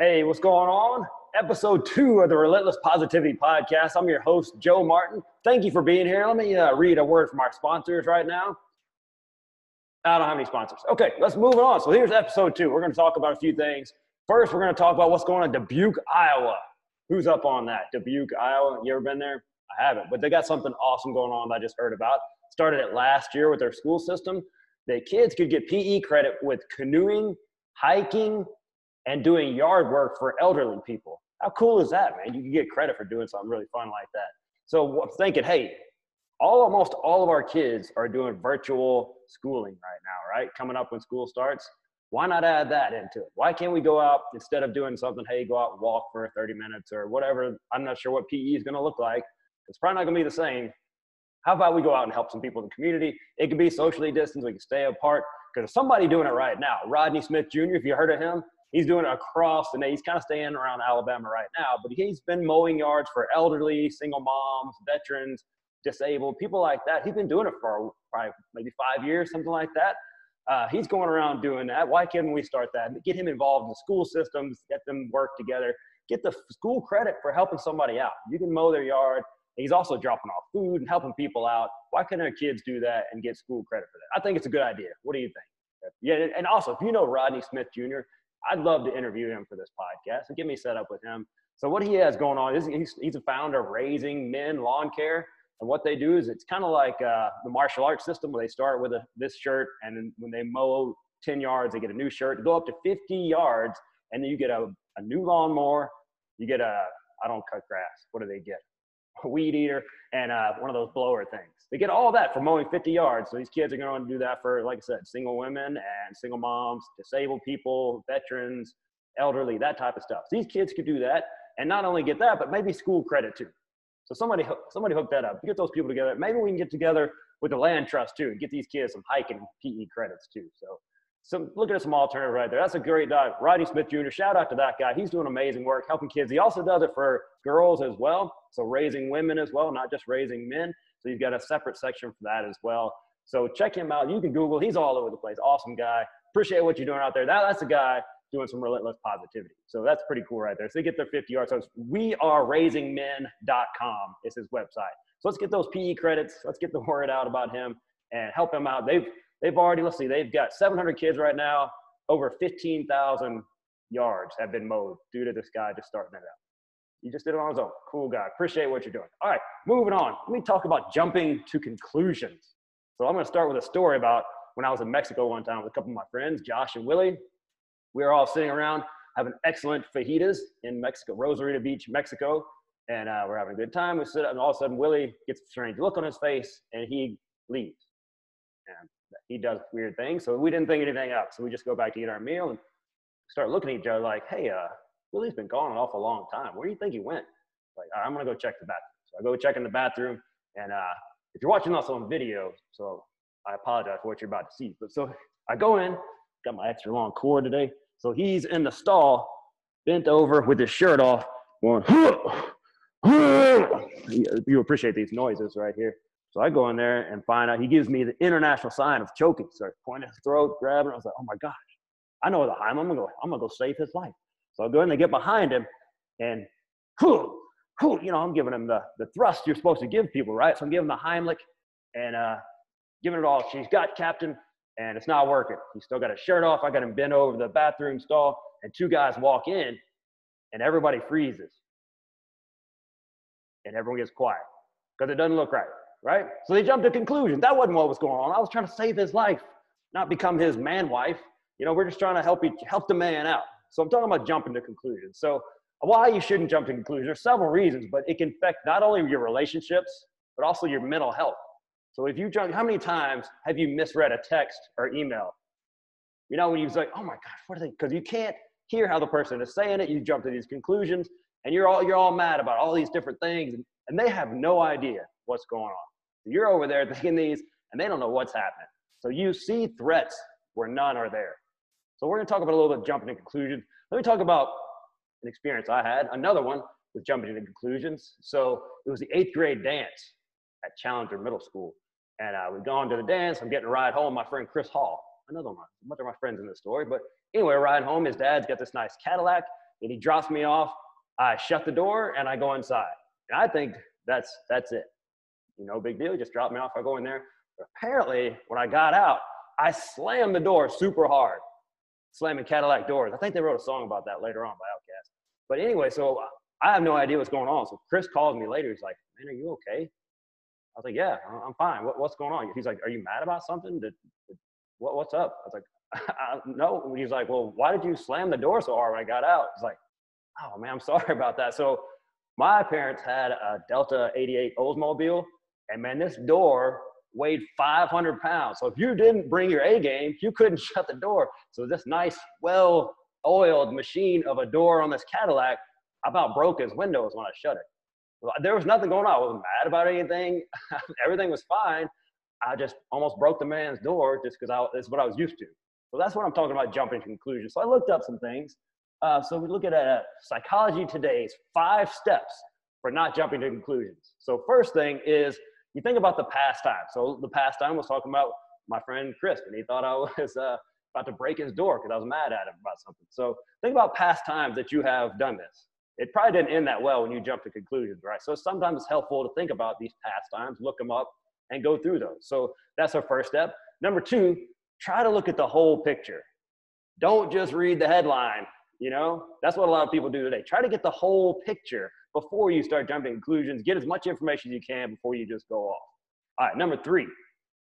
Hey, what's going on? Episode two of the Relentless Positivity Podcast. I'm your host, Joe Martin. Thank you for being here. Let me uh, read a word from our sponsors right now. I don't have any sponsors. Okay, let's move on. So here's episode two. We're going to talk about a few things. First, we're going to talk about what's going on in Dubuque, Iowa. Who's up on that? Dubuque, Iowa. You ever been there? I haven't, but they got something awesome going on that I just heard about. Started it last year with their school system. The kids could get PE credit with canoeing, hiking, and doing yard work for elderly people. How cool is that, man? You can get credit for doing something really fun like that. So I'm thinking, hey, all almost all of our kids are doing virtual schooling right now, right? Coming up when school starts. Why not add that into it? Why can't we go out instead of doing something, hey, go out and walk for 30 minutes or whatever? I'm not sure what PE is going to look like. It's probably not going to be the same. How about we go out and help some people in the community? It can be socially distanced, we can stay apart. Because somebody doing it right now. Rodney Smith Jr., if you heard of him, he's doing it across the He's kind of staying around Alabama right now, but he's been mowing yards for elderly, single moms, veterans, disabled, people like that. He's been doing it for probably maybe five years, something like that. Uh, he's going around doing that. Why can't we start that? Get him involved in the school systems, get them work together, get the school credit for helping somebody out. You can mow their yard. He's also dropping off food and helping people out. Why can't our kids do that and get school credit for that? I think it's a good idea. What do you think? Yeah, and also if you know Rodney Smith Jr., I'd love to interview him for this podcast and get me set up with him. So what he has going on is he's, he's a founder of Raising Men Lawn Care. And what they do is it's kind of like uh, the martial arts system where they start with a, this shirt and then when they mow 10 yards, they get a new shirt, go up to 50 yards, and then you get a, a new lawnmower. You get a, I don't cut grass. What do they get? Weed eater and uh, one of those blower things. They get all that for mowing 50 yards. So these kids are going to do that for, like I said, single women and single moms, disabled people, veterans, elderly, that type of stuff. So these kids could do that and not only get that, but maybe school credit too. So somebody somebody hook that up. Get those people together. Maybe we can get together with the land trust too and get these kids some hiking PE credits too. So so looking at some alternative right there. That's a great guy. Rodney Smith Jr. Shout out to that guy. He's doing amazing work helping kids. He also does it for girls as well. So raising women as well, not just raising men. So you've got a separate section for that as well. So check him out. You can Google. He's all over the place. Awesome guy. Appreciate what you're doing out there. That, that's a guy doing some relentless positivity. So that's pretty cool right there. So they get their 50 yards. So it's weareraisingmen.com is his website. So let's get those PE credits. Let's get the word out about him and help him out. They've they've already let's see, they've got 700 kids right now. Over 15,000 yards have been mowed due to this guy just starting it out. He just did it on his own. Cool guy. Appreciate what you're doing. All right, moving on. Let me talk about jumping to conclusions. So I'm going to start with a story about when I was in Mexico one time with a couple of my friends, Josh and Willie. We were all sitting around having excellent fajitas in Mexico, Rosarita Beach, Mexico, and uh, we're having a good time. We sit up, and all of a sudden Willie gets a strange look on his face, and he leaves. And he does weird things, so we didn't think anything up. So we just go back to eat our meal and start looking at each other like, "Hey, uh, Willie's been gone an awful long time. Where do you think he went?" Like, right, I'm gonna go check the bathroom. So I go check in the bathroom, and uh, if you're watching us on video, so I apologize for what you're about to see. But so I go in, got my extra long cord today. So he's in the stall, bent over with his shirt off, going, you appreciate these noises right here. So I go in there and find out he gives me the international sign of choking. Starts pointing his throat, grabbing. I was like, oh my gosh, I know the Heim. I'm gonna go. I'm gonna go save his life. So I go in and get behind him, and whoo, whoo, you know, I'm giving him the the thrust you're supposed to give people, right? So I'm giving him the Heimlich, and uh, giving it all. She's got captain and it's not working. He's still got his shirt off. I got him bent over the bathroom stall, and two guys walk in, and everybody freezes. And everyone gets quiet because it doesn't look right, right? So they jumped to conclusions. That wasn't what was going on. I was trying to save his life, not become his man wife. You know, we're just trying to help each, help the man out. So I'm talking about jumping to conclusions. So why you shouldn't jump to conclusions? There's several reasons, but it can affect not only your relationships, but also your mental health. So if you jump, how many times have you misread a text or email? You know, when you say, oh my gosh, what are they? Because you can't hear how the person is saying it. You jump to these conclusions and you're all, you're all mad about all these different things and, and they have no idea what's going on. You're over there thinking these and they don't know what's happening. So you see threats where none are there. So we're going to talk about a little bit jumping to conclusions. Let me talk about an experience I had. Another one with jumping to conclusions. So it was the eighth grade dance at Challenger Middle School. And uh, we've gone to the dance. I'm getting a ride home. My friend Chris Hall, another one, a bunch of my friends in this story. But anyway, ride home. His dad's got this nice Cadillac. and he drops me off. I shut the door and I go inside. And I think that's that's it. Know, big deal. He Just drop me off. I go in there. But apparently, when I got out, I slammed the door super hard, slamming Cadillac doors. I think they wrote a song about that later on by Outkast. But anyway, so I have no idea what's going on. So Chris calls me later. He's like, "Man, are you okay?" I was like, "Yeah, I'm fine. What, what's going on?" He's like, "Are you mad about something? Did, did what, what's up?" I was like, "No." He's like, "Well, why did you slam the door so hard when I got out?" He's like, "Oh man, I'm sorry about that." So my parents had a Delta 88 Oldsmobile, and man, this door weighed 500 pounds. So if you didn't bring your A game, you couldn't shut the door. So this nice, well-oiled machine of a door on this Cadillac about broke his windows when I shut it. There was nothing going on. I wasn't mad about anything. Everything was fine. I just almost broke the man's door just because it's what I was used to. So that's what I'm talking about jumping to conclusions. So I looked up some things uh, so we look at uh, psychology today's five steps for not jumping to conclusions. So first thing is you think about the past time. So the past time was talking about my friend Chris, and he thought I was uh, about to break his door because I was mad at him about something. So think about past times that you have done this. It probably didn't end that well when you jump to conclusions, right? So sometimes it's helpful to think about these past times, look them up, and go through those. So that's our first step. Number two, try to look at the whole picture. Don't just read the headline you know, that's what a lot of people do today. Try to get the whole picture before you start jumping conclusions. Get as much information as you can before you just go off. All right, number three,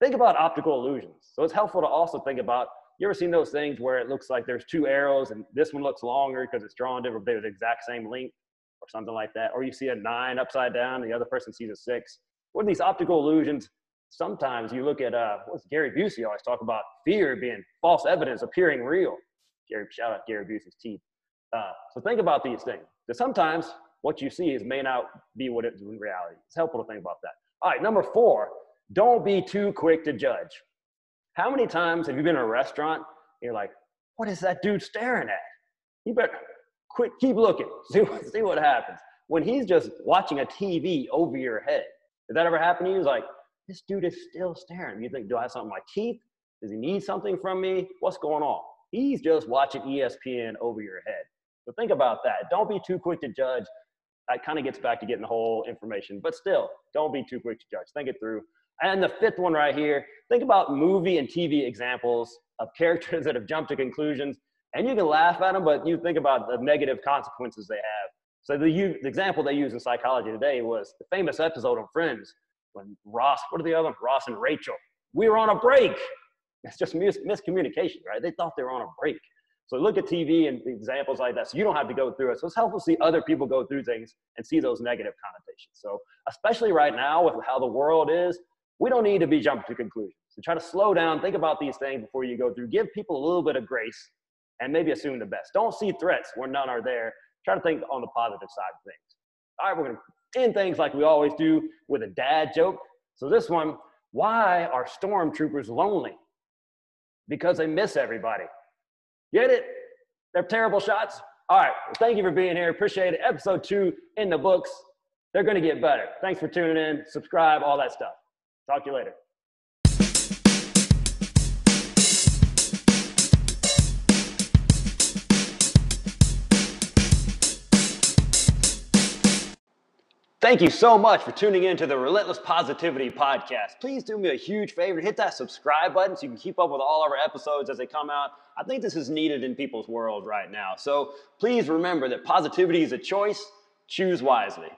think about optical illusions. So it's helpful to also think about you ever seen those things where it looks like there's two arrows and this one looks longer because it's drawn different, they're the exact same length or something like that. Or you see a nine upside down, and the other person sees a six. What are these optical illusions? Sometimes you look at uh, what's Gary Busey always talk about fear being false evidence appearing real. Gary, shout out Gary Busey's teeth. Uh, so think about these things. Because sometimes what you see is may not be what it is in reality. It's helpful to think about that. All right, number four, don't be too quick to judge. How many times have you been in a restaurant you're like, what is that dude staring at? You better quit, keep looking, see what, see what happens. When he's just watching a TV over your head, did that ever happen to you? Like, this dude is still staring. You think, do I have something in my teeth? Does he need something from me? What's going on? He's just watching ESPN over your head. So think about that. Don't be too quick to judge. That kind of gets back to getting the whole information, but still, don't be too quick to judge. Think it through. And the fifth one right here, think about movie and TV examples of characters that have jumped to conclusions. And you can laugh at them, but you think about the negative consequences they have. So the, the example they use in psychology today was the famous episode on Friends when Ross, what are the other? ones? Ross and Rachel. We were on a break. It's just mis- miscommunication, right? They thought they were on a break. So look at TV and examples like that. So you don't have to go through it. So it's helpful to see other people go through things and see those negative connotations. So especially right now with how the world is, we don't need to be jumping to conclusions. So try to slow down, think about these things before you go through. Give people a little bit of grace and maybe assume the best. Don't see threats where none are there. Try to think on the positive side of things. All right, we're to end things like we always do with a dad joke. So this one, why are stormtroopers lonely? Because they miss everybody. Get it? They're terrible shots. All right. Well, thank you for being here. Appreciate it. Episode two in the books. They're going to get better. Thanks for tuning in. Subscribe, all that stuff. Talk to you later. Thank you so much for tuning in to the Relentless Positivity Podcast. Please do me a huge favor and hit that subscribe button so you can keep up with all of our episodes as they come out. I think this is needed in people's world right now. So please remember that positivity is a choice. Choose wisely.